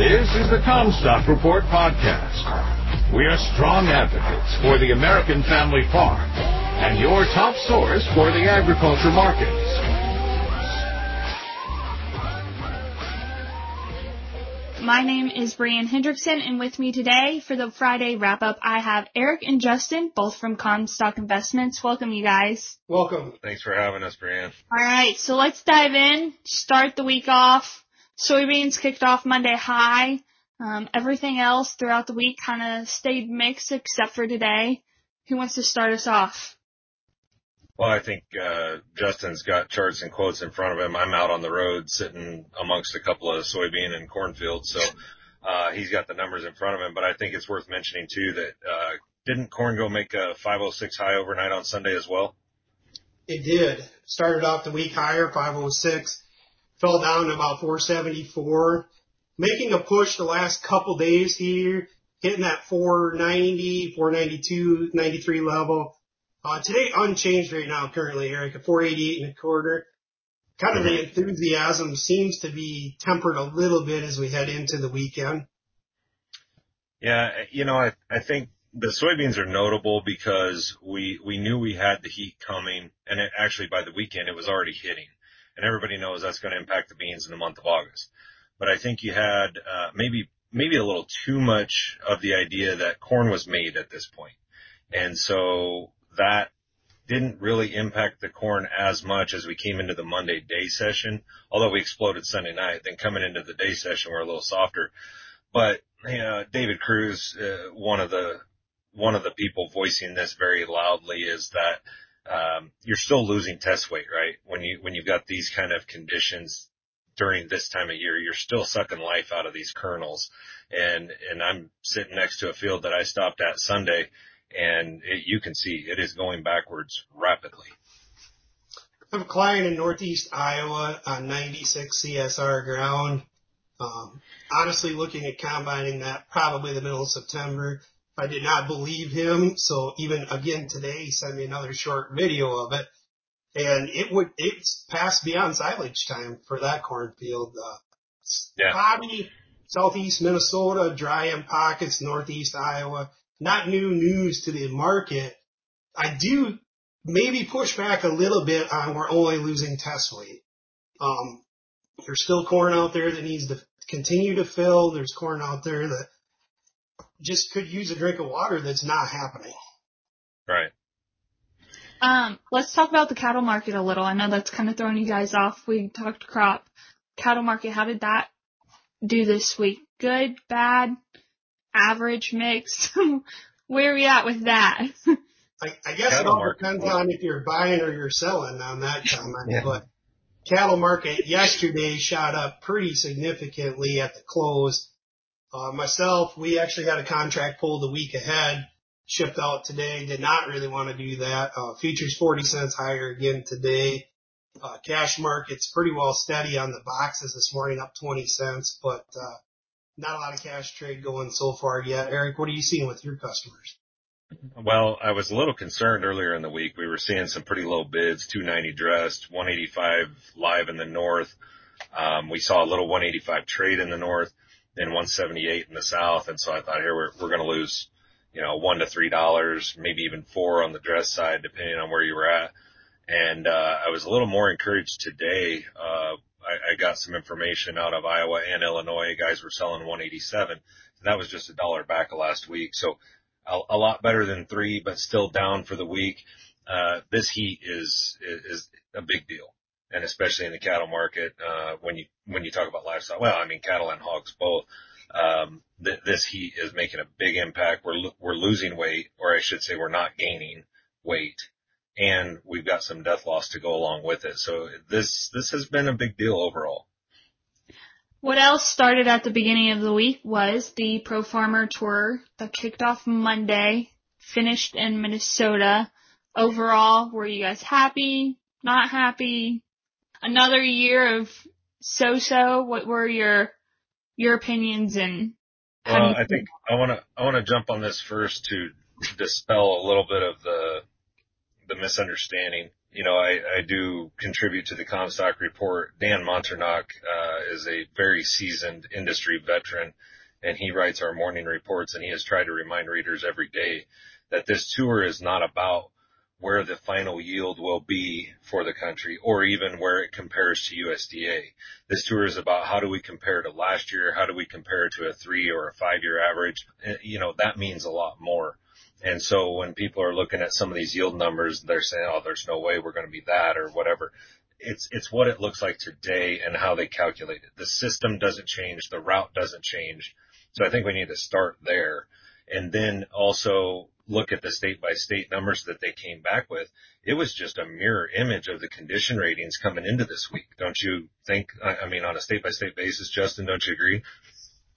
This is the Commstock Report podcast. We are strong advocates for the American family farm and your top source for the agriculture markets. My name is Brianne Hendrickson, and with me today for the Friday wrap up, I have Eric and Justin, both from Commstock Investments. Welcome, you guys. Welcome. Thanks for having us, Brianne. All right, so let's dive in. Start the week off. Soybeans kicked off Monday high. Um, everything else throughout the week kind of stayed mixed except for today. Who wants to start us off? Well, I think uh, Justin's got charts and quotes in front of him. I'm out on the road sitting amongst a couple of soybean and cornfields, so uh, he's got the numbers in front of him. But I think it's worth mentioning too that uh, didn't corn go make a 506 high overnight on Sunday as well? It did. Started off the week higher, 506, fell down to about 474, making a push the last couple days here, hitting that 490, 492, 93 level uh, today unchanged right now currently, Eric, at 488 and a quarter. Kind of the enthusiasm seems to be tempered a little bit as we head into the weekend. Yeah, you know, I, I think the soybeans are notable because we, we knew we had the heat coming and it actually by the weekend it was already hitting and everybody knows that's going to impact the beans in the month of August. But I think you had, uh, maybe, maybe a little too much of the idea that corn was made at this. And so that didn't really impact the corn as much as we came into the Monday day session, although we exploded Sunday night. Then coming into the day session, we're a little softer. But, you know, David Cruz, uh, one of the, one of the people voicing this very loudly is that, um, you're still losing test weight, right? When you, when you've got these kind of conditions during this time of year, you're still sucking life out of these kernels. And, and I'm sitting next to a field that I stopped at Sunday and it, you can see it is going backwards rapidly. I have a client in Northeast Iowa on 96 CSR ground. Um, honestly, looking at combining that probably the middle of September. I did not believe him, so even again today, he sent me another short video of it, and it would it's past beyond silage time for that cornfield. Uh, yeah. Probably southeast Minnesota, dry in pockets, northeast Iowa not new news to the market. I do maybe push back a little bit on we're only losing test weight. Um, there's still corn out there that needs to continue to fill. There's corn out there that just could use a drink of water that's not happening. Right. Um, let's talk about the cattle market a little. I know that's kind of throwing you guys off. We talked crop. Cattle market, how did that do this week? Good, bad? average mix? Where are we at with that? I, I guess cattle it all market. depends on if you're buying or you're selling on that comment. yeah. But cattle market yesterday shot up pretty significantly at the close. Uh, myself, we actually had a contract pulled a week ahead, shipped out today. Did not really want to do that. Uh, futures 40 cents higher again today. Uh, cash market's pretty well steady on the boxes this morning, up 20 cents, but, uh, not a lot of cash trade going so far yet. Eric, what are you seeing with your customers? Well, I was a little concerned earlier in the week. We were seeing some pretty low bids, 290 dressed, 185 live in the north. Um, we saw a little 185 trade in the north, then 178 in the south. And so I thought here we're, we're going to lose, you know, one to three dollars, maybe even four on the dress side, depending on where you were at. And, uh, I was a little more encouraged today, uh, I, I got some information out of Iowa and Illinois. Guys were selling 187. That was just a dollar back of last week. So a, a lot better than three, but still down for the week. Uh, this heat is, is, is a big deal. And especially in the cattle market, uh, when you, when you talk about livestock, well, I mean, cattle and hogs both, um, th- this heat is making a big impact. We're, lo- we're losing weight, or I should say we're not gaining weight and we've got some death loss to go along with it. So this, this has been a big deal overall. What else started at the beginning of the week was the Pro Farmer Tour that kicked off Monday, finished in Minnesota. Overall, were you guys happy? Not happy? Another year of so-so. What were your your opinions and? Well, I think I want to I want to jump on this first to dispel a little bit of the the misunderstanding. You know, I, I do contribute to the Commstock report. Dan Manternach, uh, is a very seasoned industry veteran and he writes our morning reports and he has tried to remind readers every day that this tour is not about where the final yield will be for the country or even where it compares to USDA. This tour is about how do we compare to last year? How do we compare to a three or a five year average? Eh, you know, that means a lot more. And so when people are looking at some of these yield numbers, they're saying, oh, there's no way we're going to be that or whatever. It's, it's what it looks like today and how they calculate it. The system doesn't change. The route doesn't change. So I think we need to start there and then also look at the state by state numbers that they came back with. It was just a mirror image of the condition ratings coming into this week. Don't you think? I mean, on a state by state basis, Justin, don't you agree?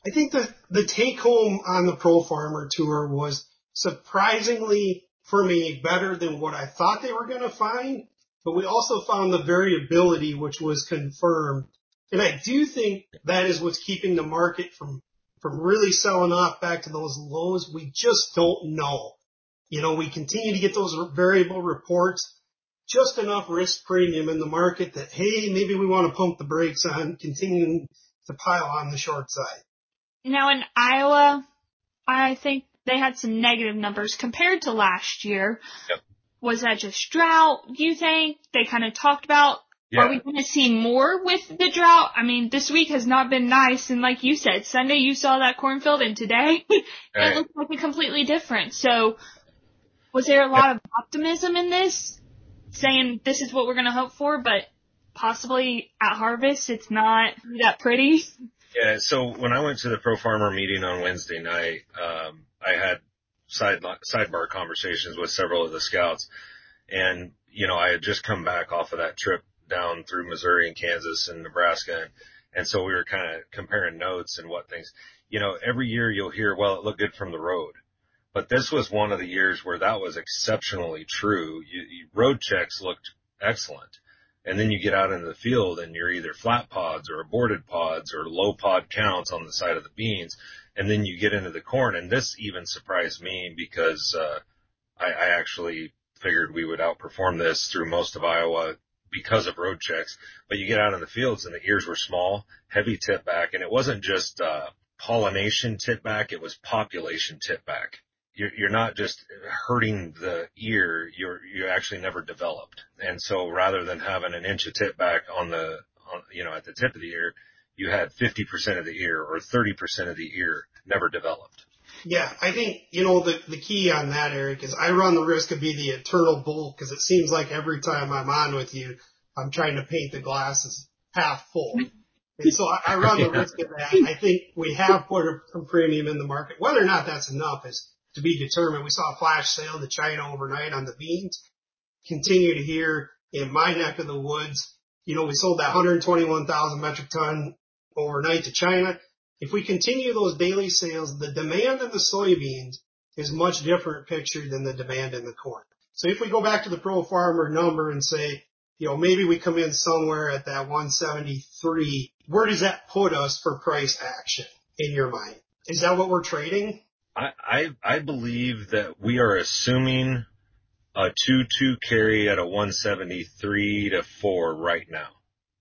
I think the, the take home on the Pro Farmer Tour was surprisingly for me better than what I thought they were going to find. But we also found the variability, which was confirmed. And I do think that is what's keeping the market from from really selling off back to those lows, we just don't know. You know, we continue to get those variable reports, just enough risk premium in the market that, hey, maybe we want to pump the brakes on continuing to pile on the short side. Now in Iowa, I think they had some negative numbers compared to last year. Yep. Was that just drought, you think? They kind of talked about yeah. Are we going to see more with the drought? I mean, this week has not been nice, and like you said, Sunday you saw that cornfield, and today it right. looks like a completely different. So, was there a lot of optimism in this, saying this is what we're going to hope for, but possibly at harvest it's not that pretty? Yeah. So when I went to the Pro Farmer meeting on Wednesday night, um, I had side sidebar conversations with several of the scouts, and you know I had just come back off of that trip down through Missouri and Kansas and Nebraska. And, so we were kind of comparing notes and what things, you know, every year you'll hear, well, it looked good from the road. But this was one of the years where that was exceptionally true. You, you, road checks looked excellent. And then you get out into the field and you're either flat pods or aborted pods or low pod counts on the side of the beans. And then you get into the corn. And this even surprised me because, uh, I, I actually figured we would outperform this through most of Iowa because of road checks. But you get out in the fields and the ears were small, heavy tip back, and it wasn't just uh, pollination tip back; it was population tip back. You're, you're not just hurting the ear; you're you actually never developed. And so, rather than having an inch of tip back on the on, you know at the tip of the ear, you had 50% of the ear or 30% of the ear never developed. Yeah, I think, you know, the, the key on that, Eric, is I run the risk of being the eternal bull because it seems like every time I'm on with you, I'm trying to paint the glasses half full. And so I, I run the risk of that. I think we have put a, a premium in the market. Whether or not that's enough is to be determined. We saw a flash sale to China overnight on the beans. Continue to hear in my neck of the woods, you know, we sold that 121,000 metric ton overnight to China. If we continue those daily sales, the demand in the soybeans is much different picture than the demand in the corn. So if we go back to the pro farmer number and say, you know, maybe we come in somewhere at that 173, where does that put us for price action in your mind? Is that what we're trading? I, I, I believe that we are assuming a 2-2 carry at a 173 to 4 right now.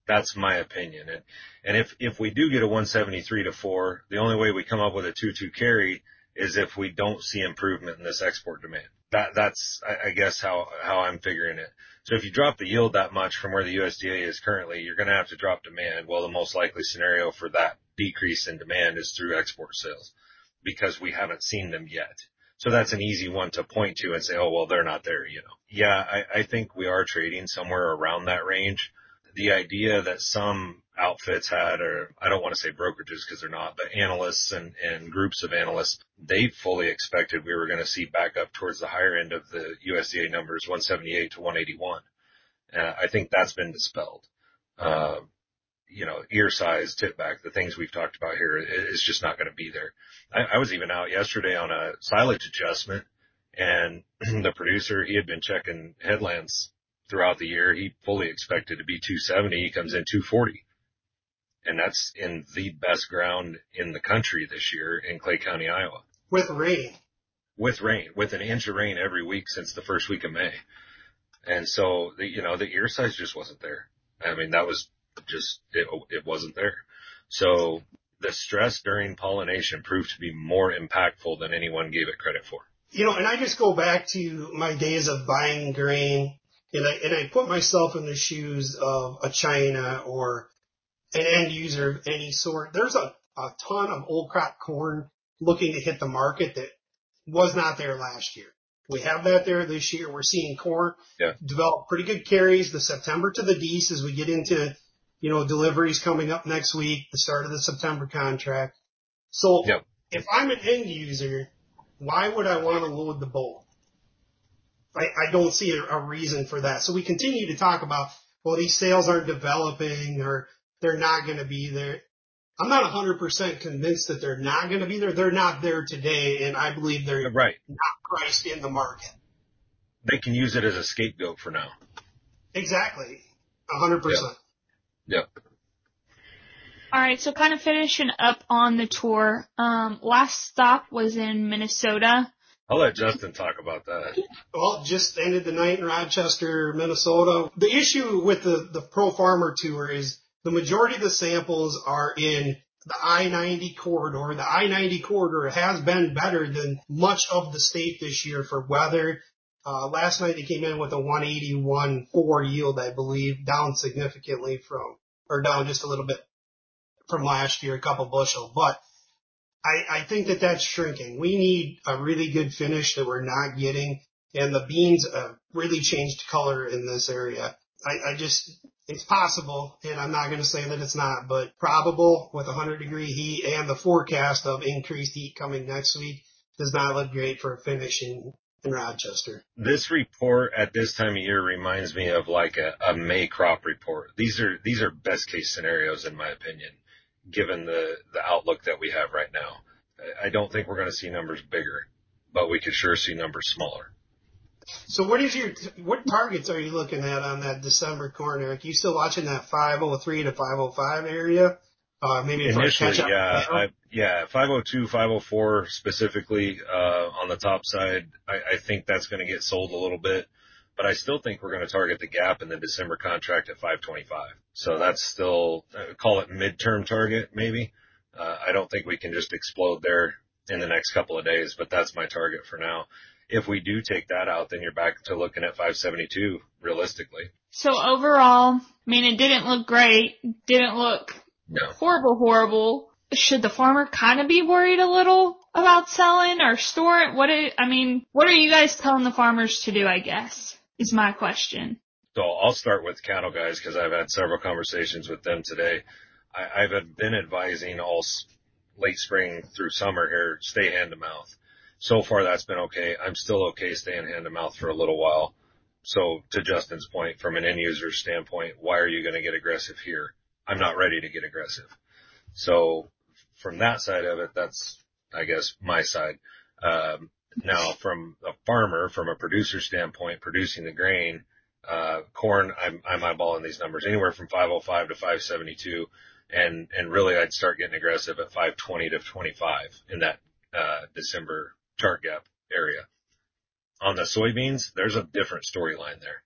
That's my opinion. And, and if, if we do get a 173 to 4, the only way we come up with a 2-2 carry is if we don't see improvement in this export demand. That, that's, I, I guess how, how I'm figuring it. So if you drop the yield that much from where the USDA is currently, you're going to have to drop demand. Well, the most likely scenario for that decrease in demand is through export sales because we haven't seen them yet. So that's an easy one to point to and say, oh, well, they're not there, you know. Yeah, I, I think we are trading somewhere around that range the idea that some outfits had, or I don't want to say brokerages because they're not, but analysts and, and groups of analysts, they fully expected we were going to see back up towards the higher end of the USDA numbers, 178 to 181. Uh, I think that's been dispelled. Uh, you know, ear size, tip back, the things we've talked about here is just not going to be there. I, I was even out yesterday on a silage adjustment and the producer, he had been checking headlands throughout the year. He fully expected to be 270. He comes in 240. And that's in the best ground in the country this year in Clay County, Iowa. With rain. With rain, with an inch of rain every week since the first week of May. And so the, you know, the ear size just wasn't there. I mean, that was just, it, it wasn't there. So the stress during pollination proved to be more impactful than anyone gave it credit for. You know, and I just go back to my days of buying grain and I, and I put myself in the shoes of a China or an end user of any sort. There's a, a ton of old crop corn looking to hit the market that was not there last year. We have that there this year. We're seeing corn Yeah. develop pretty good carries the September to the D's as we get into, you know, deliveries coming up next week, the start of the September contract. So Yep. if I'm an end user, why would I want to load the boat? I, I don't see a, a reason for that. So we continue to talk about, well, these sales aren't developing or they're not going to be there. I'm not 100% convinced that they're not going to be there. They're not there today, and I believe they're Right. not priced in the market. They can use it as a scapegoat for now. Exactly. 100%. Yep. All right, so kind of finishing up on the tour. Um, last stop was in Minnesota. I'll let Justin talk about that. Well, just ended the night in Rochester, Minnesota. The issue with the, the Pro Farmer Tour is the majority of the samples are in the I-90 corridor. The I-90 corridor has been better than much of the state this year for weather. Uh, last night they came in with a 181.4 yield, I believe, down significantly from, or down just a little bit from last year, a couple bushel. But I, think that that's shrinking. We need a really good finish that we're not getting, and the beans have really changed color in this area. I, I just, it's possible, and I'm not going to say that it's not, but probable with 100 degree heat and the forecast of increased heat coming next week does not look great for a finish in, in Rochester. This report at this time of year reminds me of like a, a May crop report. These are these are best case scenarios in my opinion, given the the outlook that we have right now. I- don't think we're going to see numbers bigger, but we could sure see numbers smaller. So what is your, what targets are you looking at on that December corner? Eric? You still watching that 503 to 505 area? Uh, maybe a Initially, catch up. yeah, I, yeah, 502, 504 specifically uh, on the top side. I, I think that's going to get sold a little bit, but I still think we're going to target the gap in the December contract at 525. So that's still uh, call it midterm target maybe. Uh, I don't think we can just explode there in the next couple of days, but that's my target for now. If we do take that out, then you're back to looking at 572 realistically. So overall, I mean, it didn't look great. Didn't look No. horrible, horrible. Should the farmer kind of be worried a little about selling or storing? What? It, I mean, what are you guys telling the farmers to do? I guess is my question. So I'll start with cattle guys because I've had several conversations with them today. I, I've been advising all late spring through summer here, stay hand to mouth. So far that's been okay. I'm still okay staying hand to mouth for a little while. So to Justin's point, from an end user standpoint, why are you going to get aggressive here? I'm not ready to get aggressive. So from that side of it, that's, I guess, my side. Um, now from a farmer, from a producer standpoint, producing the grain, uh, corn, I'm, I'm eyeballing these numbers anywhere from 505 to 572. And, and really I'd start getting aggressive at 520 to 25 in that, uh, December chart gap area. On the soybeans, there's a different storyline there.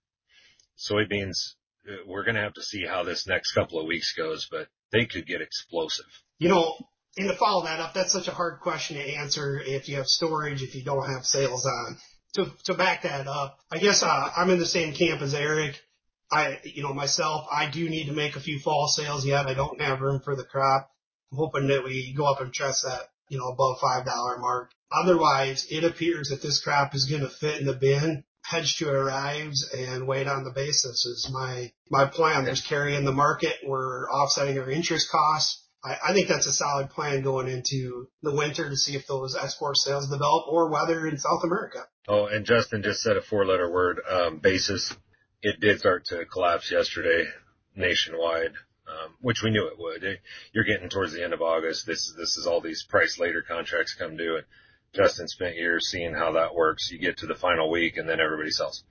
Soybeans, uh, we're going to have to see how this next couple of weeks goes, but they could get explosive. You know, and to follow that up, that's such a hard question to answer if you have storage, if you don't have sales on. To, to back that up, I guess, uh, I'm in the same camp as Eric. I, you know, myself, I do need to make a few fall sales yet. I don't have room for the crop. I'm hoping that we go up and trust that, you know, above $5 mark. Otherwise, it appears that this crop is going to fit in the bin, hedge to arrives and wait on the basis is my, my plan. There's carry in the market. We're offsetting our interest costs. I, I think that's a solid plan going into the winter to see if those export sales develop or whether in South America. Oh, and Justin just said a four letter word, um, basis. It did start to collapse yesterday nationwide, um, which we knew it would. You're getting towards the end of August. This, is this is all these price later contracts come due and Justin spent years seeing how that works. You get to the final week and then everybody sells.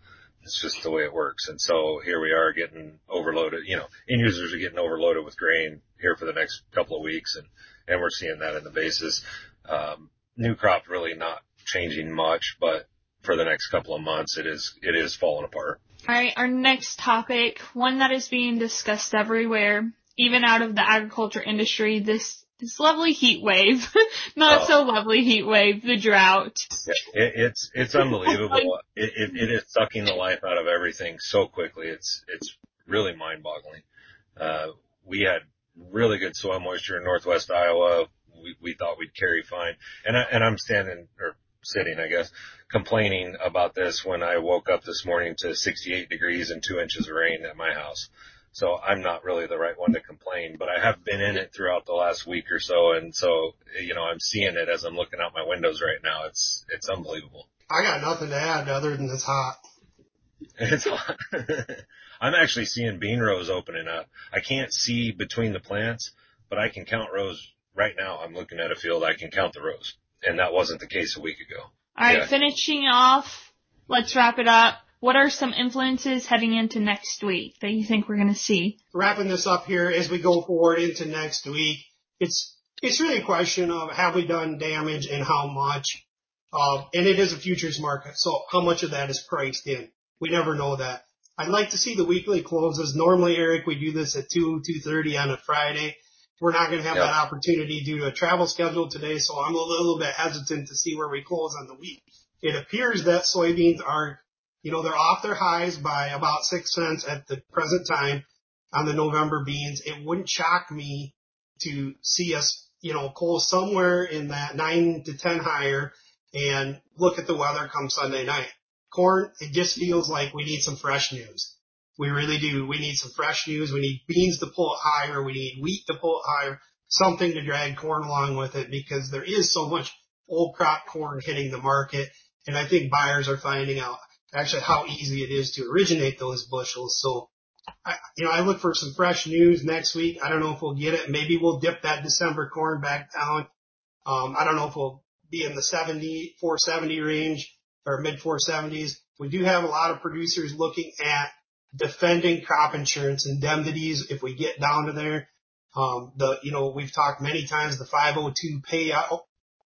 It's just the way it works. And so here we are getting overloaded, you know, end users are getting overloaded with grain here for the next couple of weeks and, and we're seeing that in the basis. Um, new crop really not changing much, but for the next couple of months, it is, it is falling apart. All right, our next topic, one that is being discussed everywhere, even out of the agriculture industry, this this lovely heat wave, not oh. so lovely heat wave, the drought. It, it's it's unbelievable. it, it, it is sucking the life out of everything so quickly. It's it's really mind boggling. Uh, we had really good soil moisture in northwest Iowa. We we thought we'd carry fine, and I, and I'm standing or sitting, I guess, complaining about this when I woke up this morning to 68 degrees and two inches of rain at my house. So I'm not really the right one to complain, but I have been in it throughout the last week or so. And so, you know, I'm seeing it as I'm looking out my windows right now. It's, it's unbelievable. I got nothing to add other than it's hot. It's hot. I'm actually seeing bean rows opening up. I can't see between the plants, but I can count rows right now. I'm looking at a field. I can count the rows and that wasn't the case a week ago. All right, yeah. finishing off, let's wrap it up. What are some influences heading into next week that you think we're going to see? Wrapping this up here as we go forward into next week, it's it's really a question of have we done damage and how much. Uh, and it is a futures market, so how much of that is priced in? We never know that. I'd like to see the weekly closes. Normally, Eric, we do this at 2, 2.30 on a Friday. We're not going to have yep. that opportunity due to a travel schedule today, so I'm a little bit hesitant to see where we close on the week. It appears that soybeans are you know, they're off their highs by about six cents at the present time on the November beans. It wouldn't shock me to see us, you know, close somewhere in that nine to 10 higher and look at the weather come Sunday night. Corn, it just feels like we need some fresh news. We really do. We need some fresh news. We need beans to pull it higher. We need wheat to pull it higher. Something to drag corn along with it because there is so much old crop corn hitting the market. And I think buyers are finding out actually how easy it is to originate those bushels. So, I, you know, I look for some fresh news next week. I don't know if we'll get it. Maybe we'll dip that December corn back down. Um, I don't know if we'll be in the 70, 470 range or mid 470s. We do have a lot of producers looking at defending crop insurance indemnities if we get down to there. Um, the, you know, we've talked many times the 502 payout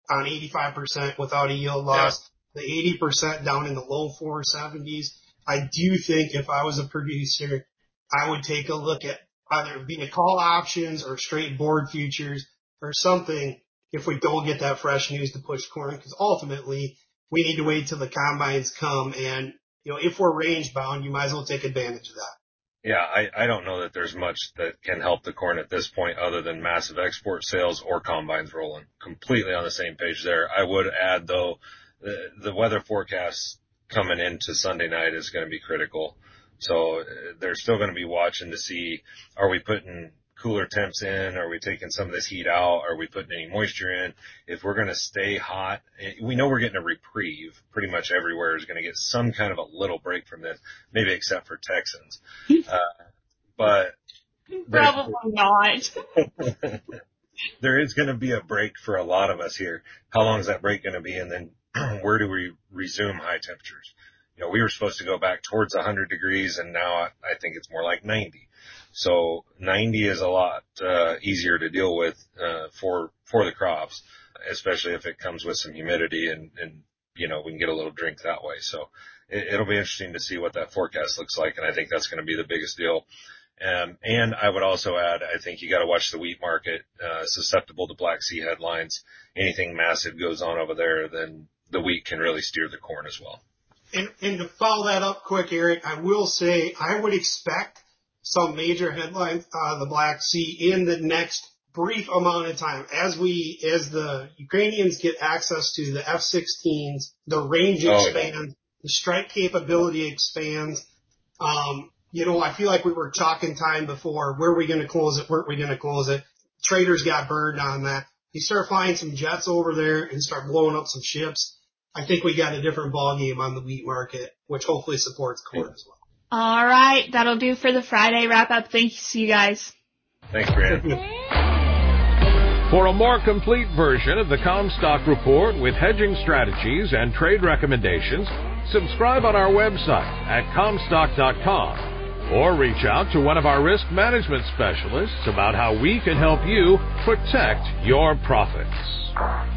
on 85% without a yield loss the 80% down in the low 470s. I do think if I was a producer, I would take a look at either being call options or straight board futures or something if we don't get that fresh news to push corn because ultimately we need to wait till the combines come and you know if we're range bound you might as well take advantage of that. Yeah, I, I don't know that there's much that can help the corn at this point other than massive export sales or combines rolling. Completely on the same page there. I would add though the, the weather forecast coming into Sunday night is going to be critical. So uh, they're still going to be watching to see, are we putting cooler temps in? Are we taking some of this heat out? Are we putting any moisture in? If we're going to stay hot, eh, we know we're getting a reprieve. Pretty much everywhere is going to get some kind of a little break from this, maybe except for Texans. Uh, but probably not. there is going to be a break for a lot of us here. How long is that break going to be? And then where do we resume high temperatures? You know, we were supposed to go back towards 100 degrees and now I think it's more like 90. So 90 is a lot uh, easier to deal with uh, for for the crops, especially if it comes with some humidity and and you know we can get a little drink that way. So it, it'll be interesting to see what that forecast looks like, and I think that's going to be the biggest deal. Um, and I would also add, I think you got to watch the wheat market, uh, susceptible to Black Sea headlines. Anything massive goes on over there, then the wheat can really steer the corn as well. And, and to follow that up quick, Eric, I will say I would expect some major headlines out of the Black Sea in the next brief amount of time as we, as the Ukrainians get access to the F-16s, the range oh, expands, yeah. the strike capability expands. Um, you know, I feel like we were talking time before. Where are we going to close it? Where are we going to close it? Traders got burned on that. You start flying some jets over there and start blowing up some ships. I think we got a different ballgame on the wheat market, which hopefully supports corn as well. All right, that'll do for the Friday wrap up. Thanks, you guys. Thanks, Brad. For a more complete version of the Commstock Report with hedging strategies and trade recommendations, subscribe on our website at Commstock.com or reach out to one of our risk management specialists about how we can help you protect your profits.